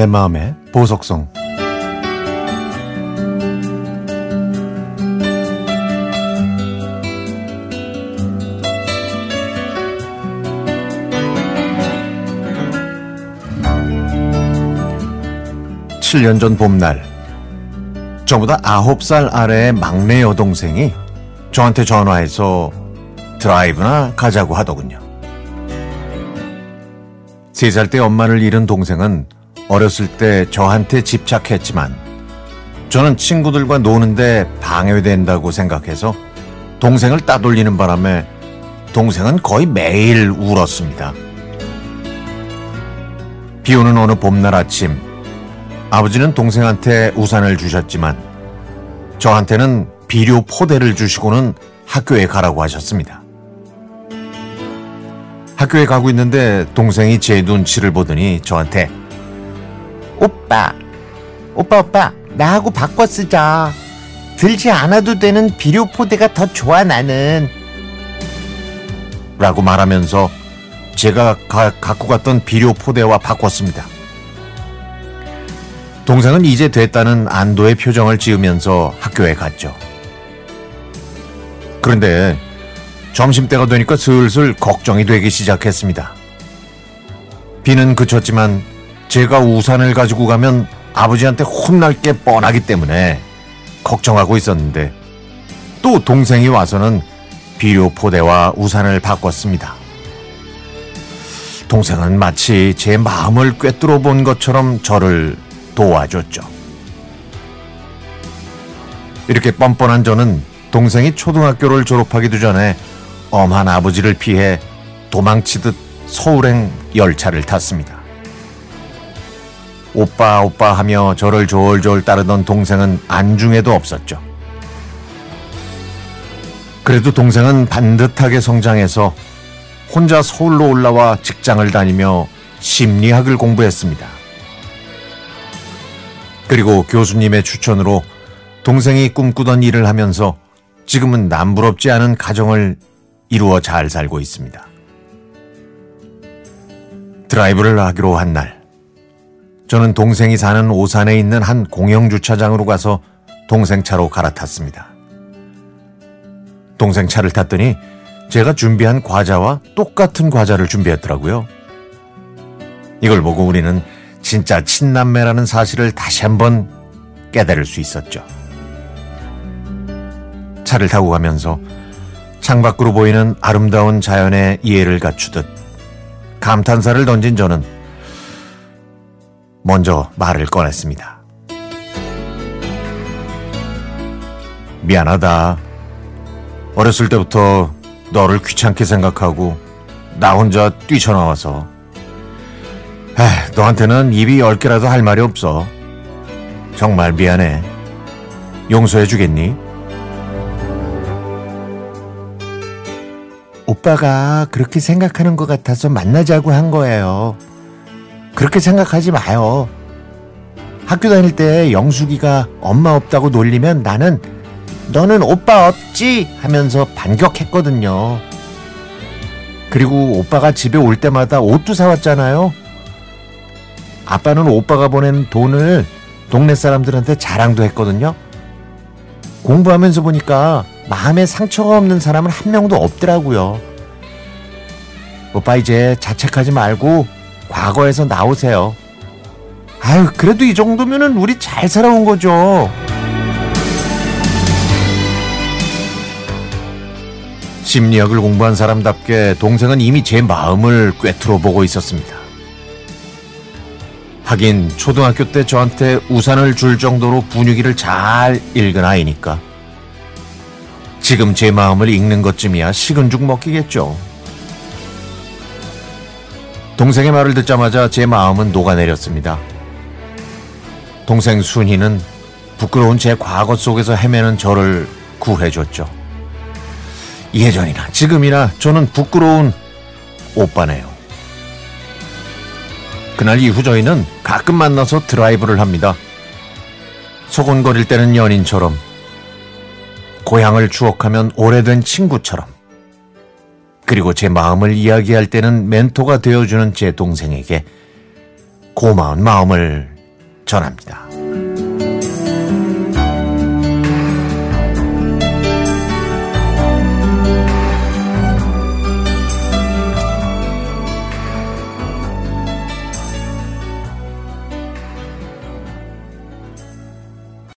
내 마음의 보석성 7년 전 봄날 저보다 9살 아래의 막내 여동생이 저한테 전화해서 드라이브나 가자고 하더군요. 3살 때 엄마를 잃은 동생은 어렸을 때 저한테 집착했지만 저는 친구들과 노는데 방해된다고 생각해서 동생을 따돌리는 바람에 동생은 거의 매일 울었습니다. 비 오는 어느 봄날 아침 아버지는 동생한테 우산을 주셨지만 저한테는 비료 포대를 주시고는 학교에 가라고 하셨습니다. 학교에 가고 있는데 동생이 제 눈치를 보더니 저한테 오빠, 오빠, 오빠, 나하고 바꿔 쓰자. 들지 않아도 되는 비료 포대가 더 좋아, 나는. 라고 말하면서 제가 가, 갖고 갔던 비료 포대와 바꿨습니다. 동생은 이제 됐다는 안도의 표정을 지으면서 학교에 갔죠. 그런데 점심때가 되니까 슬슬 걱정이 되기 시작했습니다. 비는 그쳤지만 제가 우산을 가지고 가면 아버지한테 혼날 게 뻔하기 때문에 걱정하고 있었는데 또 동생이 와서는 비료 포대와 우산을 바꿨습니다. 동생은 마치 제 마음을 꿰뚫어 본 것처럼 저를 도와줬죠. 이렇게 뻔뻔한 저는 동생이 초등학교를 졸업하기도 전에 엄한 아버지를 피해 도망치듯 서울행 열차를 탔습니다. 오빠 오빠 하며 저를 졸졸 따르던 동생은 안중에도 없었죠. 그래도 동생은 반듯하게 성장해서 혼자 서울로 올라와 직장을 다니며 심리학을 공부했습니다. 그리고 교수님의 추천으로 동생이 꿈꾸던 일을 하면서 지금은 남부럽지 않은 가정을 이루어 잘 살고 있습니다. 드라이브를 하기로 한 날, 저는 동생이 사는 오산에 있는 한 공영주차장으로 가서 동생 차로 갈아탔습니다. 동생 차를 탔더니 제가 준비한 과자와 똑같은 과자를 준비했더라고요. 이걸 보고 우리는 진짜 친남매라는 사실을 다시 한번 깨달을 수 있었죠. 차를 타고 가면서 창밖으로 보이는 아름다운 자연의 이해를 갖추듯 감탄사를 던진 저는 먼저 말을 꺼냈습니다. 미안하다. 어렸을 때부터 너를 귀찮게 생각하고 나 혼자 뛰쳐나와서 에휴, 너한테는 입이 열 개라도 할 말이 없어. 정말 미안해. 용서해 주겠니? 오빠가 그렇게 생각하는 것 같아서 만나자고 한 거예요. 그렇게 생각하지 마요. 학교 다닐 때 영숙이가 엄마 없다고 놀리면 나는 너는 오빠 없지 하면서 반격했거든요. 그리고 오빠가 집에 올 때마다 옷도 사왔잖아요. 아빠는 오빠가 보낸 돈을 동네 사람들한테 자랑도 했거든요. 공부하면서 보니까 마음에 상처가 없는 사람은 한 명도 없더라고요. 오빠 이제 자책하지 말고 과거에서 나오세요. 아유, 그래도 이 정도면은 우리 잘 살아온 거죠. 심리학을 공부한 사람답게 동생은 이미 제 마음을 꿰뚫어 보고 있었습니다. 하긴 초등학교 때 저한테 우산을 줄 정도로 분위기를 잘 읽은 아이니까 지금 제 마음을 읽는 것쯤이야 식은 죽 먹기겠죠. 동생의 말을 듣자마자 제 마음은 녹아내렸습니다. 동생 순희는 부끄러운 제 과거 속에서 헤매는 저를 구해줬죠. 예전이나 지금이나 저는 부끄러운 오빠네요. 그날 이후 저희는 가끔 만나서 드라이브를 합니다. 소곤거릴 때는 연인처럼, 고향을 추억하면 오래된 친구처럼, 그리고 제 마음을 이야기할 때는 멘토가 되어주는 제 동생에게 고마운 마음을 전합니다.